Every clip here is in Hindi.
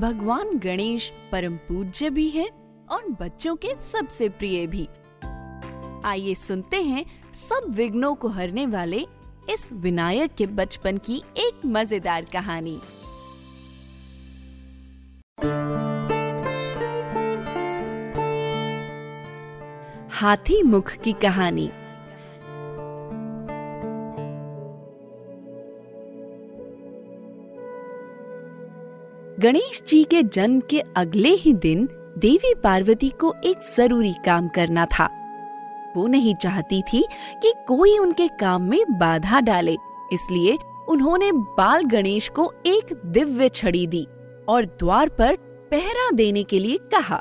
भगवान गणेश परम पूज्य भी है और बच्चों के सबसे प्रिय भी। आइए सुनते हैं सब विघ्नों को हरने वाले इस विनायक के बचपन की एक मज़ेदार कहानी। हाथी मुख की कहानी। गणेश जी के जन्म के अगले ही दिन देवी पार्वती को एक ज़रूरी काम करना था। वो नहीं चाहती थी कि कोई उनके काम में बाधा डाले, इसलिए उन्होंने बाल गणेश को एक दिव्य छड़ी दी और द्वार पर पहरा देने के लिए कहा।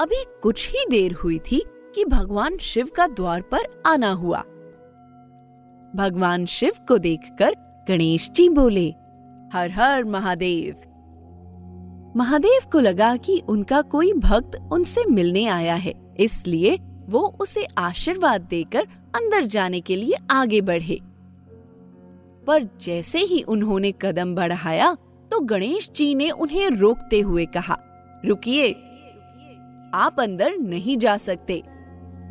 अभी कुछ ही देर हुई थी कि भगवान शिव का द्वार पर आना हुआ। भगवान शिव को देखकर गणेश जी बोले हर हर महादेव। महादेव को लगा कि उनका कोई भक्त उनसे मिलने आया है, इसलिए वो उसे आशीर्वाद देकर अंदर जाने के लिए आगे बढ़े। पर जैसे ही उन्होंने कदम बढ़ाया तो गणेश जी ने उन्हें रोकते हुए कहा, रुकिए, आप अंदर नहीं जा सकते।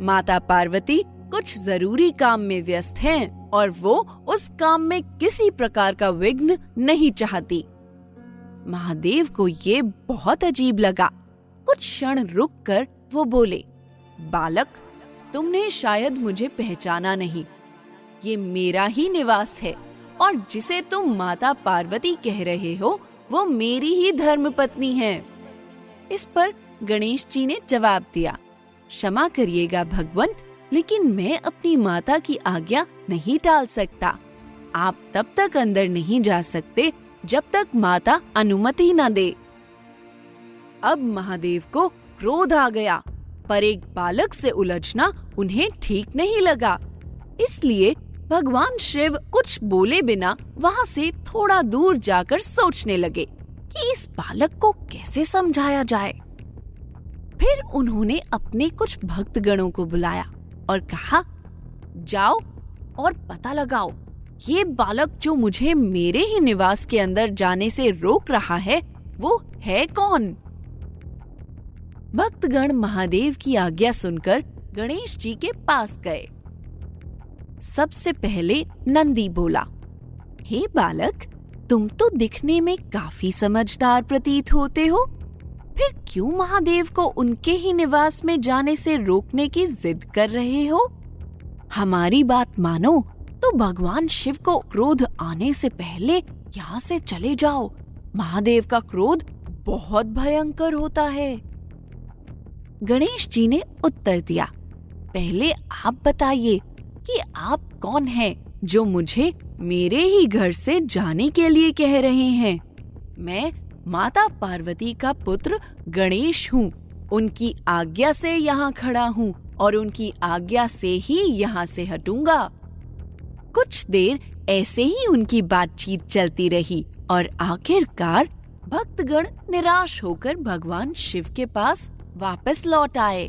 माता पार्वती कुछ ज़रूरी काम में व्यस्त हैं। और वो उस काम में किसी प्रकार का विघ्न नहीं चाहती। महादेव को ये बहुत अजीब लगा। कुछ क्षण रुककर वो बोले, बालक, तुमने शायद मुझे पहचाना नहीं। ये मेरा ही निवास है और जिसे तुम माता पार्वती कह रहे हो, वो मेरी ही धर्म पत्नी है। इस पर गणेश जी ने जवाब दिया, क्षमा करिएगा भगवान लेकिन मैं अपनी माता की आज्ञा नहीं टाल सकता। आप तब तक अंदर नहीं जा सकते जब तक माता अनुमति न दे। अब महादेव को क्रोध आ गया, पर एक बालक से उलझना उन्हें ठीक नहीं लगा। इसलिए भगवान शिव कुछ बोले बिना वहाँ से थोड़ा दूर जाकर सोचने लगे कि इस बालक को कैसे समझाया जाए। फिर उन्होंने अपने कुछ भक्तगणों को बुलाया। और कहा, जाओ और पता लगाओ, ये बालक जो मुझे मेरे ही निवास के अंदर जाने से रोक रहा है, वो है कौन? भक्तगण महादेव की आज्ञा सुनकर गणेश जी के पास गए। सबसे पहले नंदी बोला, हे बालक, तुम तो दिखने में काफ़ी समझदार प्रतीत होते हो। फिर क्यों महादेव को उनके ही निवास में जाने से रोकने की जिद कर रहे हो? हमारी बात मानो तो भगवान शिव को क्रोध आने से पहले यहाँ से चले जाओ। महादेव का क्रोध बहुत भयंकर होता है। गणेश जी ने उत्तर दिया, पहले आप बताइए कि आप कौन हैं जो मुझे मेरे ही घर से जाने के लिए कह रहे हैं? मैं माता पार्वती का पुत्र गणेश हूँ। उनकी आज्ञा से यहाँ खड़ा हूँ और उनकी आज्ञा से ही यहाँ से हटूँगा। कुछ देर ऐसे ही उनकी बातचीत चलती रही और आखिरकार भक्तगण निराश होकर भगवान शिव के पास वापस लौट आए।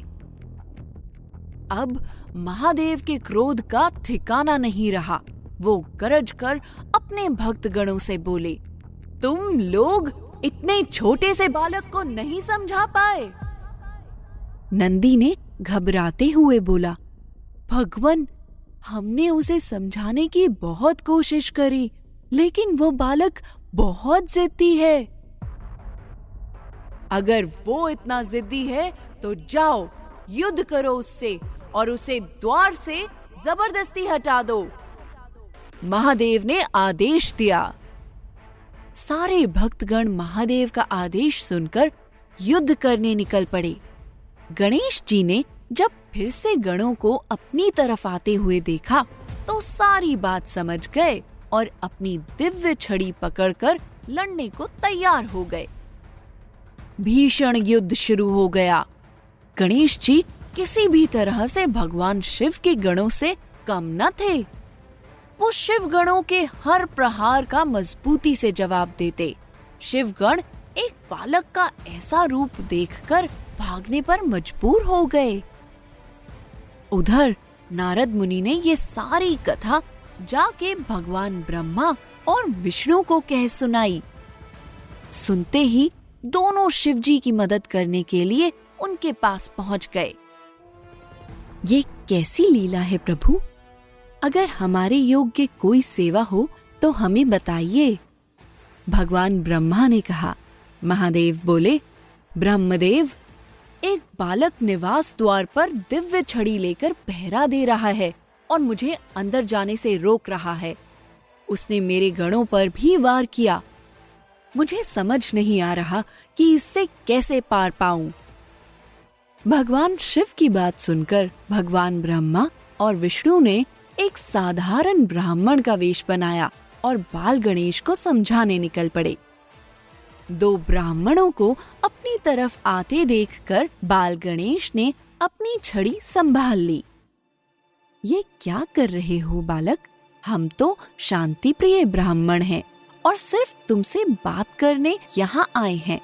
अब महादेव के क्रोध का ठिकाना नहीं रहा। वो गरज कर अपने भक्तगणों से बोले, तुम लोग इतने छोटे से बालक को नहीं समझा पाए। नंदी ने घबराते हुए बोला, भगवान, हमने उसे समझाने की बहुत कोशिश करी, लेकिन वो बालक बहुत जिद्दी है। अगर वो इतना जिद्दी है तो जाओ, युद्ध करो उससे और उसे द्वार से ज़बरदस्ती हटा दो। महादेव ने आदेश दिया। सारे भक्तगण महादेव का आदेश सुनकर युद्ध करने निकल पड़े। गणेश जी ने जब फिर से गणों को अपनी तरफ़ आते हुए देखा तो सारी बात समझ गए और अपनी दिव्य छड़ी पकड़कर लड़ने को तैयार हो गए। भीषण युद्ध शुरू हो गया। गणेश जी किसी भी तरह से भगवान शिव के गणों से कम न थे। वो शिव गणों के हर प्रहार का मजबूती से जवाब देते। शिवगण एक बालक का ऐसा रूप देखकर भागने पर मजबूर हो गए। उधर नारद मुनि ने ये सारी कथा जाके भगवान ब्रह्मा और विष्णु को कह सुनाई। सुनते ही दोनों शिवजी की मदद करने के लिए उनके पास पहुँच गए। ये कैसी लीला है प्रभु? अगर हमारे योग्य कोई सेवा हो तो हमें बताइए। भगवान ब्रह्मा ने कहा। महादेव बोले, ब्रह्मदेव, एक बालक निवास द्वार पर दिव्य छड़ी लेकर पहरा दे रहा है और मुझे अंदर जाने से रोक रहा है। उसने मेरे गणों पर भी वार किया। मुझे समझ नहीं आ रहा कि इससे कैसे पार पाऊँ। भगवान शिव की बात सुनकर भगवान ब्रह्मा और विष्णु ने एक साधारण ब्राह्मण का वेश बनाया और बाल गणेश को समझाने निकल पड़े। दो ब्राह्मणों को अपनी तरफ़ आते देखकर बाल गणेश ने अपनी छड़ी संभाल ली। ये क्या कर रहे हो बालक? हम तो शांति प्रिय ब्राह्मण हैं और सिर्फ़ तुमसे बात करने यहाँ आए हैं।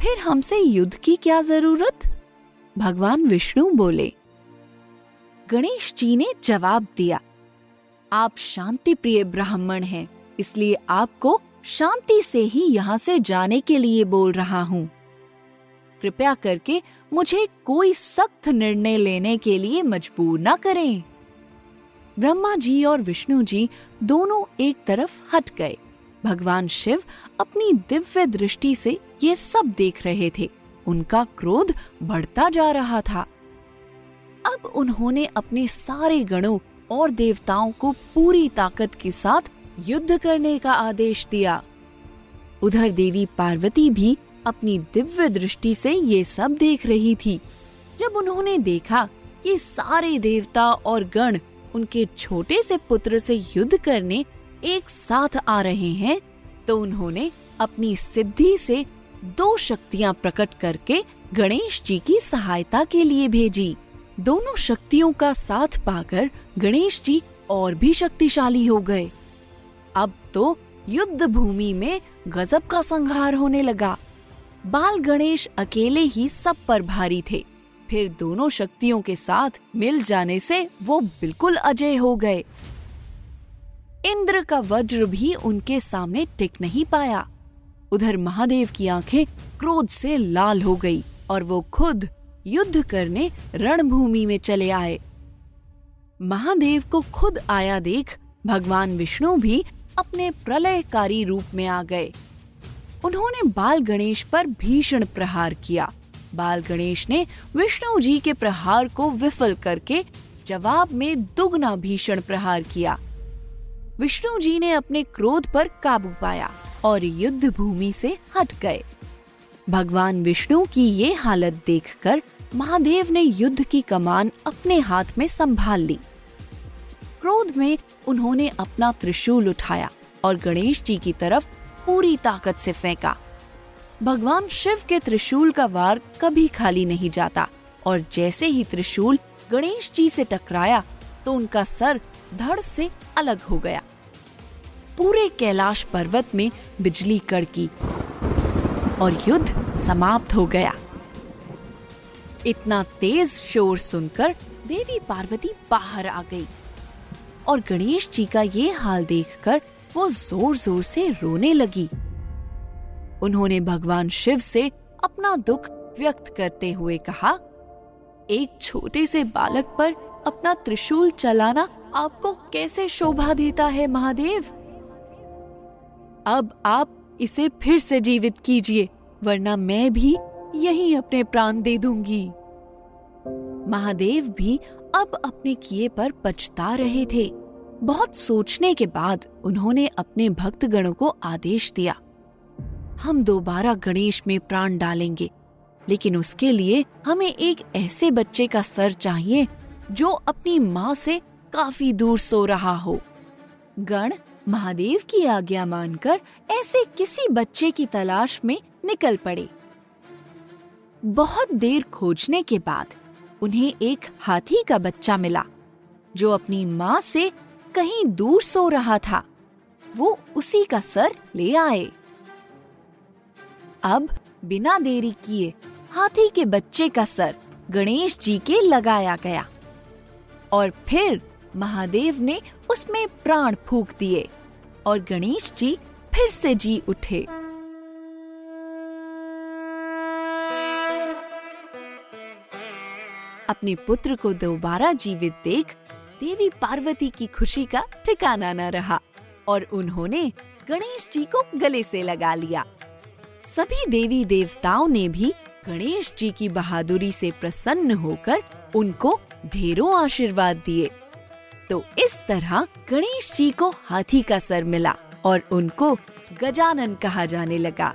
फिर हमसे युद्ध की क्या ज़रूरत? भगवान विष्णु बोले गणेश जी ने जवाब दिया, आप शांति प्रिय ब्राह्मण हैं, इसलिए आपको शांति से ही यहाँ से जाने के लिए बोल रहा हूँ। कृपया करके मुझे कोई सख्त निर्णय लेने के लिए मजबूर न करें ब्रह्मा जी और विष्णु जी दोनों एक तरफ़ हट गए। भगवान शिव अपनी दिव्य दृष्टि से ये सब देख रहे थे। उनका क्रोध बढ़ता जा रहा था। अब उन्होंने अपने सारे गणों और देवताओं को पूरी ताकत के साथ युद्ध करने का आदेश दिया। उधर देवी पार्वती भी अपनी दिव्य दृष्टि से ये सब देख रही थी। जब उन्होंने देखा कि सारे देवता और गण उनके छोटे से पुत्र से युद्ध करने एक साथ आ रहे हैं तो उन्होंने अपनी सिद्धि से दो शक्तियाँ प्रकट करके गणेश जी की सहायता के लिए भेजी। दोनों शक्तियों का साथ पाकर गणेश जी और भी शक्तिशाली हो गए। अब तो युद्ध भूमि में गजब का संहार होने लगा। बाल गणेश अकेले ही सब पर भारी थे। फिर दोनों शक्तियों के साथ मिल जाने से वो बिल्कुल अजय हो गए। इंद्र का वज्र भी उनके सामने टिक नहीं पाया। उधर महादेव की आँखें क्रोध से लाल हो गई और वो खुद युद्ध करने रणभूमि में चले आए। महादेव को खुद आया देख भगवान विष्णु भी अपने प्रलयकारी रूप में आ गए। उन्होंने बाल गणेश पर भीषण प्रहार किया। बाल गणेश ने विष्णु जी के प्रहार को विफल करके जवाब में दुगना भीषण प्रहार किया। विष्णु जी ने अपने क्रोध पर काबू पाया और युद्ध भूमि से हट गए। भगवान विष्णु की ये हालत देखकर महादेव ने युद्ध की कमान अपने हाथ में संभाल ली। क्रोध में उन्होंने अपना त्रिशूल उठाया और गणेश जी की तरफ़ पूरी ताकत से फेंका। भगवान शिव के त्रिशूल का वार कभी खाली नहीं जाता और जैसे ही त्रिशूल गणेश जी से टकराया तो उनका सर धड़ से अलग हो गया। पूरे कैलाश पर्वत में बिजली कड़की। और युद्ध समाप्त हो गया। इतना तेज शोर सुनकर देवी पार्वती बाहर आ गई और गणेश जी का ये हाल देखकर वो ज़ोर ज़ोर से रोने लगी। उन्होंने भगवान शिव से अपना दुख व्यक्त करते हुए कहा, एक छोटे से बालक पर अपना त्रिशूल चलाना आपको कैसे शोभा देता है, महादेव? अब आप इसे फिर से जीवित कीजिए, वरना मैं भी यहीं अपने प्राण दे दूँगी। महादेव भी अब अपने किए पर पछता रहे थे। बहुत सोचने के बाद उन्होंने अपने भक्त गणों को आदेश दिया, हम दोबारा गणेश में प्राण डालेंगे, लेकिन उसके लिए हमें एक ऐसे बच्चे का सर चाहिए जो अपनी माँ से काफ़ी दूर सो रहा हो। गण महादेव की आज्ञा मानकर ऐसे किसी बच्चे की तलाश में निकल पड़े। बहुत देर खोजने के बाद उन्हें एक हाथी का बच्चा मिला, जो अपनी माँ से कहीं दूर सो रहा था। वो उसी का सर ले आए। अब बिना देरी किए हाथी के बच्चे का सर गणेश जी के लगाया गया और फिर महादेव ने उसमें प्राण फूक दिए और गणेश जी फिर से जी उठे। अपने पुत्र को दोबारा जीवित देख देवी पार्वती की खुशी का ठिकाना न रहा और उन्होंने गणेश जी को गले से लगा लिया। सभी देवी देवताओं ने भी गणेश जी की बहादुरी से प्रसन्न होकर उनको ढेरों आशीर्वाद दिए। तो इस तरह गणेश जी को हाथी का सर मिला और उनको गजानन कहा जाने लगा।